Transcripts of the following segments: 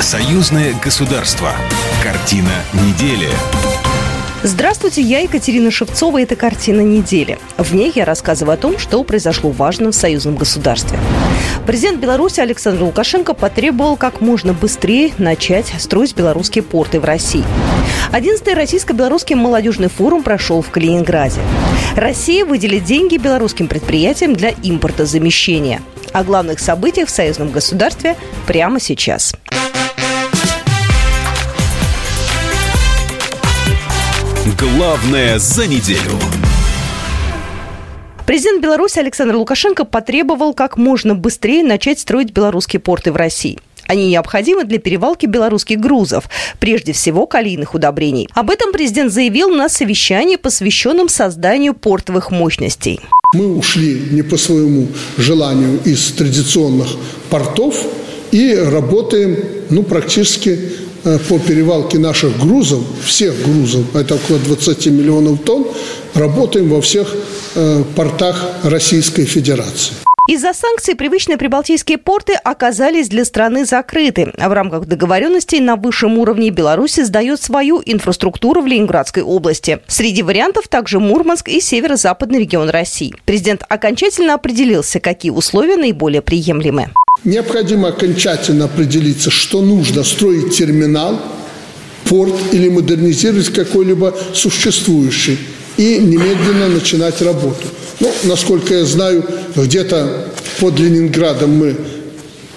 Союзное государство. Картина недели. Здравствуйте, я Екатерина Шевцова, это «Картина недели». В ней я рассказываю о том, что произошло важно в союзном государстве. Президент Беларуси Александр Лукашенко потребовал как можно быстрее начать строить белорусские порты в России. 11-й российско-белорусский молодежный форум прошел в Калининграде. Россия выделит деньги белорусским предприятиям для импортозамещения. О главных событиях в союзном государстве прямо сейчас. Главное за неделю. Президент Беларуси Александр Лукашенко потребовал как можно быстрее начать строить белорусские порты в России. Они необходимы для перевалки белорусских грузов, прежде всего калийных удобрений. Об этом президент заявил на совещании, посвященном созданию портовых мощностей. Мы ушли не по своему желанию из традиционных портов и работаем ну, практически по перевалке наших грузов, всех грузов, это около 20 миллионов тонн, работаем во всех э, портах Российской Федерации. Из-за санкций привычные прибалтийские порты оказались для страны закрыты. А в рамках договоренностей на высшем уровне Беларусь сдает свою инфраструктуру в Ленинградской области. Среди вариантов также Мурманск и северо-западный регион России. Президент окончательно определился, какие условия наиболее приемлемы. Необходимо окончательно определиться, что нужно строить терминал, порт или модернизировать какой-либо существующий и немедленно начинать работу. Ну, насколько я знаю, где-то под Ленинградом мы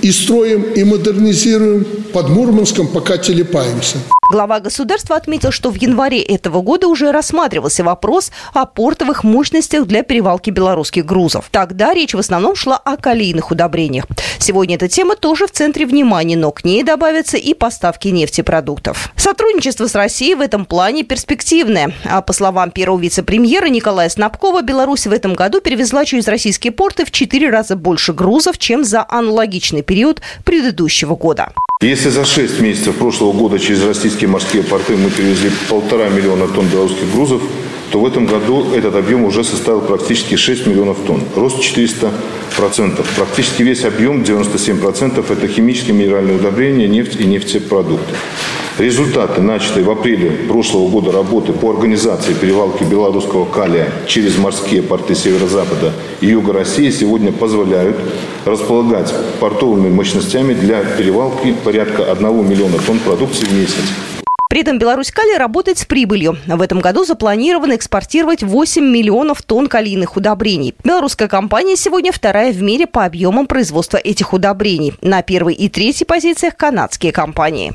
и строим, и модернизируем, под Мурманском пока телепаемся. Глава государства отметил, что в январе этого года уже рассматривался вопрос о портовых мощностях для перевалки белорусских грузов. Тогда речь в основном шла о калийных удобрениях. Сегодня эта тема тоже в центре внимания, но к ней добавятся и поставки нефтепродуктов. Сотрудничество с Россией в этом плане перспективное. А по словам первого вице-премьера Николая Снабкова, Беларусь в этом году перевезла через российские порты в 4 раза больше грузов, чем за аналогичный период предыдущего года. Если за 6 месяцев прошлого года через российские морские порты мы перевезли полтора миллиона тонн белорусских грузов, то в этом году этот объем уже составил практически 6 миллионов тонн. Рост 400%. Практически весь объем, 97%, это химические минеральные удобрения, нефть и нефтепродукты. Результаты, начатые в апреле прошлого года работы по организации перевалки белорусского калия через морские порты северо-запада и юга России, сегодня позволяют располагать портовыми мощностями для перевалки порядка 1 миллиона тонн продукции в месяц. При этом Беларусь Кали работает с прибылью. В этом году запланировано экспортировать 8 миллионов тонн калийных удобрений. Белорусская компания сегодня вторая в мире по объемам производства этих удобрений. На первой и третьей позициях канадские компании.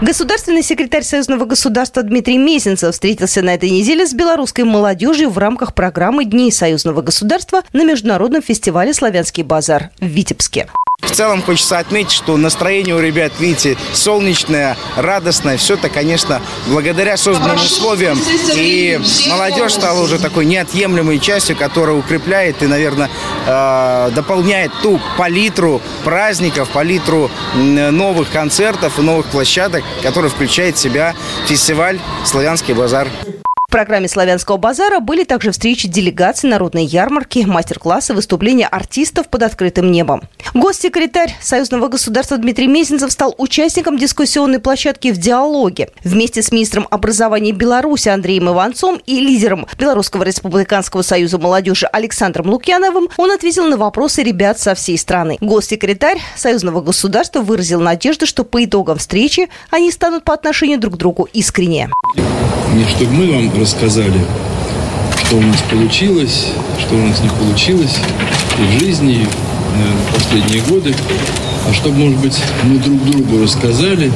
Государственный секретарь Союзного государства Дмитрий Месенцев встретился на этой неделе с белорусской молодежью в рамках программы Дней Союзного государства на Международном фестивале «Славянский базар» в Витебске. В целом хочется отметить, что настроение у ребят, видите, солнечное, радостное. Все это, конечно, благодаря созданным условиям. И молодежь стала уже такой неотъемлемой частью, которая укрепляет и, наверное, э, дополняет ту палитру праздников, палитру новых концертов и новых площадок, которые включает в себя фестиваль «Славянский базар» программе «Славянского базара» были также встречи делегаций, народной ярмарки, мастер-классы, выступления артистов под открытым небом. Госсекретарь Союзного государства Дмитрий Мезенцев стал участником дискуссионной площадки в диалоге. Вместе с министром образования Беларуси Андреем Иванцом и лидером Белорусского республиканского союза молодежи Александром Лукьяновым он ответил на вопросы ребят со всей страны. Госсекретарь Союзного государства выразил надежду, что по итогам встречи они станут по отношению друг к другу искреннее не чтобы мы вам рассказали, что у нас получилось, что у нас не получилось и в жизни, и в последние годы, а чтобы, может быть, мы друг другу рассказали,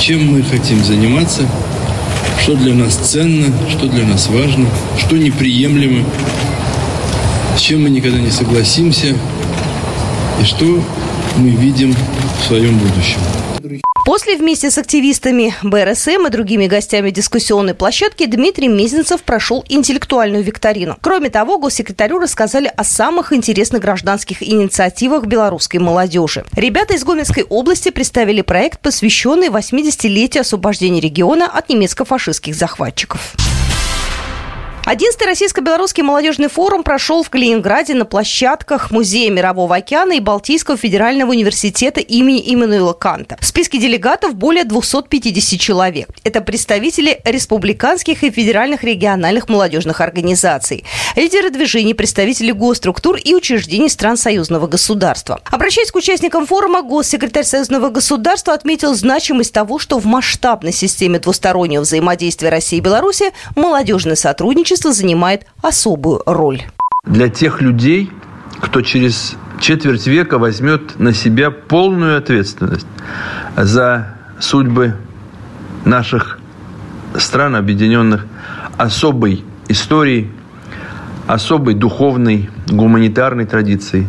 чем мы хотим заниматься, что для нас ценно, что для нас важно, что неприемлемо, с чем мы никогда не согласимся и что мы видим в своем будущем. После вместе с активистами БРСМ и другими гостями дискуссионной площадки Дмитрий Мезенцев прошел интеллектуальную викторину. Кроме того, госсекретарю рассказали о самых интересных гражданских инициативах белорусской молодежи. Ребята из Гомельской области представили проект, посвященный 80-летию освобождения региона от немецко-фашистских захватчиков. 11-й российско-белорусский молодежный форум прошел в Калининграде на площадках Музея Мирового океана и Балтийского федерального университета имени Иммануила Канта. В списке делегатов более 250 человек. Это представители республиканских и федеральных региональных молодежных организаций, лидеры движений, представители госструктур и учреждений стран союзного государства. Обращаясь к участникам форума, госсекретарь союзного государства отметил значимость того, что в масштабной системе двустороннего взаимодействия России и Беларуси молодежное сотрудничество общество занимает особую роль. Для тех людей, кто через четверть века возьмет на себя полную ответственность за судьбы наших стран, объединенных особой историей, особой духовной, гуманитарной традицией,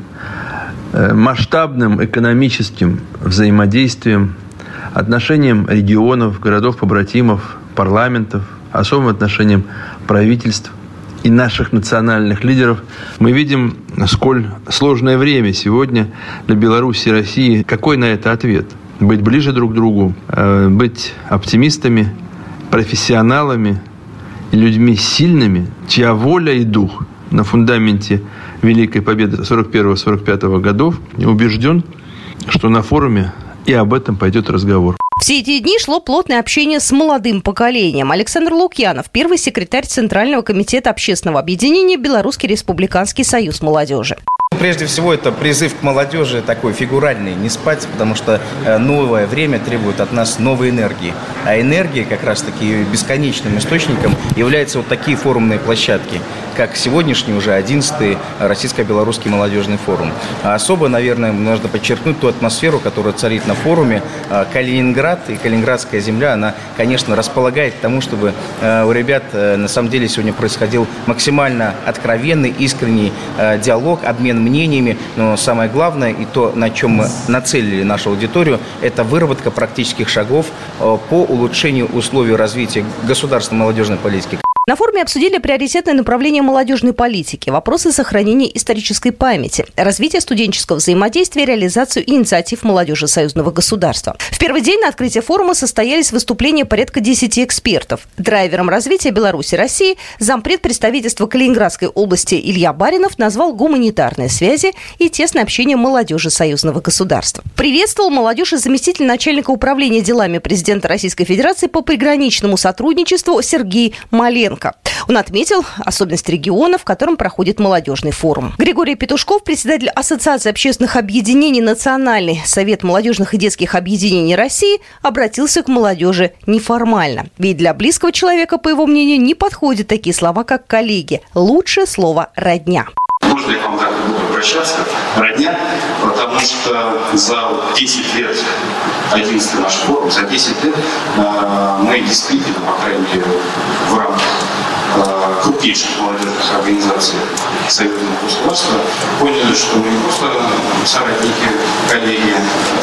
э, масштабным экономическим взаимодействием, отношением регионов, городов-побратимов, парламентов, особым отношением правительств и наших национальных лидеров, мы видим, сколь сложное время сегодня для Беларуси и России. Какой на это ответ? Быть ближе друг к другу, э, быть оптимистами, профессионалами людьми сильными, чья воля и дух на фундаменте Великой Победы 41-45 годов, убежден, что на форуме и об этом пойдет разговор. Все эти дни шло плотное общение с молодым поколением. Александр Лукьянов, первый секретарь Центрального комитета общественного объединения Белорусский республиканский союз молодежи. Прежде всего, это призыв к молодежи такой фигуральный, не спать, потому что э, новое время требует от нас новой энергии. А энергия как раз-таки бесконечным источником являются вот такие форумные площадки, как сегодняшний уже 11-й Российско-Белорусский молодежный форум. А особо, наверное, нужно подчеркнуть ту атмосферу, которая царит на форуме. А Калининград и Калининградская земля, она, конечно, располагает к тому, чтобы э, у ребят э, на самом деле сегодня происходил максимально откровенный, искренний диалог, обмен мнениями, но самое главное и то, на чем мы нацелили нашу аудиторию, это выработка практических шагов э, по улучшению условий развития государственной молодежной политики. На форуме обсудили приоритетные направления молодежной политики, вопросы сохранения исторической памяти, развитие студенческого взаимодействия, реализацию инициатив молодежи союзного государства. В первый день на открытии форума состоялись выступления порядка 10 экспертов. Драйвером развития Беларуси России зампред представительства Калининградской области Илья Баринов назвал гуманитарные связи и тесное общение молодежи союзного государства. Приветствовал молодежь и заместитель начальника управления делами президента Российской Федерации по приграничному сотрудничеству Сергей Маленко. Лукашенко. Он отметил особенность региона, в котором проходит молодежный форум. Григорий Петушков, председатель Ассоциации общественных объединений Национальный совет молодежных и детских объединений России, обратился к молодежи неформально. Ведь для близкого человека, по его мнению, не подходят такие слова, как коллеги. Лучшее слово «родня». Можно я вам обращаться? Родня, потому что за 10 лет 11 наш форум, за 10 лет э, мы действительно, по крайней мере, в рамках э, крупнейших молодежных организаций союзного государства поняли, что мы не просто соратники, коллеги,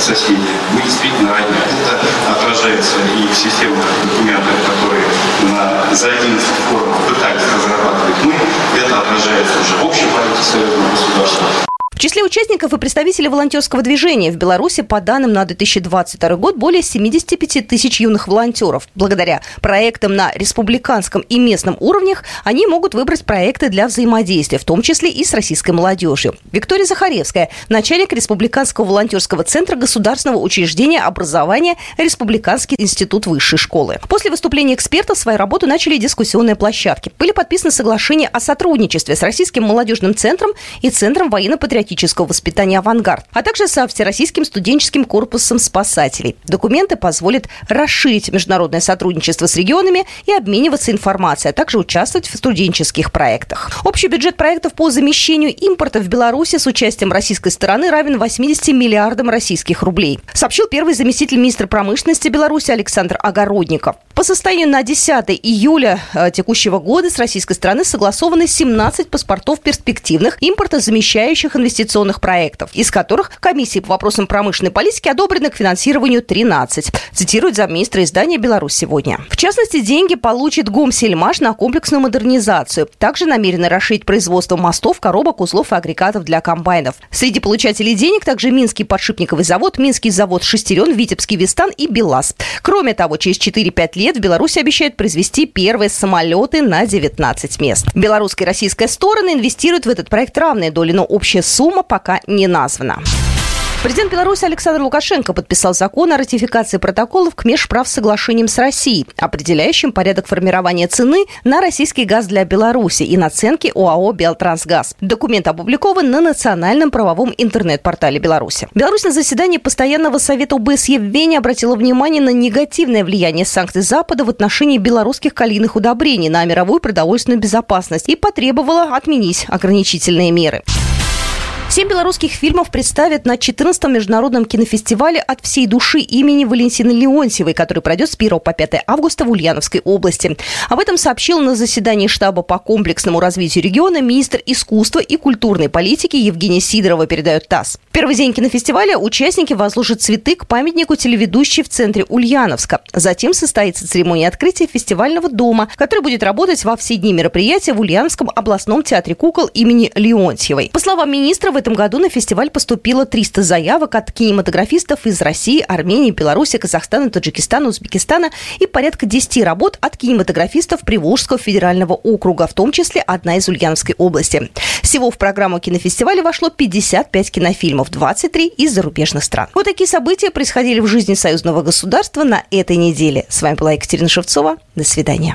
соседи, мы действительно. Это отражается и в системных документах, которые на, за 11 форумов пытались разрабатывать мы, это отражается уже в общей политике союзного государства. В числе участников и представителей волонтерского движения в Беларуси по данным на 2022 год более 75 тысяч юных волонтеров. Благодаря проектам на республиканском и местном уровнях они могут выбрать проекты для взаимодействия, в том числе и с российской молодежью. Виктория Захаревская, начальник Республиканского волонтерского центра государственного учреждения образования Республиканский институт высшей школы. После выступления экспертов свою работу начали дискуссионные площадки. Были подписаны соглашения о сотрудничестве с Российским молодежным центром и Центром военно-патриотического патриотического воспитания «Авангард», а также со Всероссийским студенческим корпусом спасателей. Документы позволят расширить международное сотрудничество с регионами и обмениваться информацией, а также участвовать в студенческих проектах. Общий бюджет проектов по замещению импорта в Беларуси с участием российской стороны равен 80 миллиардам российских рублей, сообщил первый заместитель министра промышленности Беларуси Александр Огородников. По состоянию на 10 июля э, текущего года с российской стороны согласованы 17 паспортов перспективных импортозамещающих инвестиционных проектов, из которых комиссии по вопросам промышленной политики одобрены к финансированию 13, цитирует замминистра издания «Беларусь сегодня». В частности, деньги получит Гомсельмаш на комплексную модернизацию. Также намерены расширить производство мостов, коробок, узлов и агрегатов для комбайнов. Среди получателей денег также Минский подшипниковый завод, Минский завод «Шестерен», Витебский «Вистан» и «БелАЗ». Кроме того, через 4-5 лет в Беларуси обещают произвести первые самолеты на 19 мест. Белорусская и российская стороны инвестируют в этот проект равные доли, но общая сумма пока не названа. Президент Беларуси Александр Лукашенко подписал закон о ратификации протоколов к межправсоглашениям с Россией, определяющим порядок формирования цены на российский газ для Беларуси и наценки ОАО «Белтрансгаз». Документ опубликован на национальном правовом интернет-портале Беларуси. Беларусь на заседании Постоянного совета ОБСЕ в Вене обратила внимание на негативное влияние санкций Запада в отношении белорусских калийных удобрений на мировую продовольственную безопасность и потребовала отменить ограничительные меры. Семь белорусских фильмов представят на 14-м международном кинофестивале «От всей души» имени Валентины Леонтьевой, который пройдет с 1 по 5 августа в Ульяновской области. Об этом сообщил на заседании штаба по комплексному развитию региона министр искусства и культурной политики Евгений Сидорова, передает ТАСС. Первый день кинофестиваля участники возложат цветы к памятнику телеведущей в центре Ульяновска. Затем состоится церемония открытия фестивального дома, который будет работать во все дни мероприятия в Ульяновском областном театре кукол имени Леонтьевой. По словам министра, в этом году на фестиваль поступило 300 заявок от кинематографистов из России, Армении, Беларуси, Казахстана, Таджикистана, Узбекистана и порядка 10 работ от кинематографистов Приволжского федерального округа, в том числе одна из Ульяновской области. Всего в программу кинофестиваля вошло 55 кинофильмов, 23 из зарубежных стран. Вот такие события происходили в жизни союзного государства на этой неделе. С вами была Екатерина Шевцова. До свидания.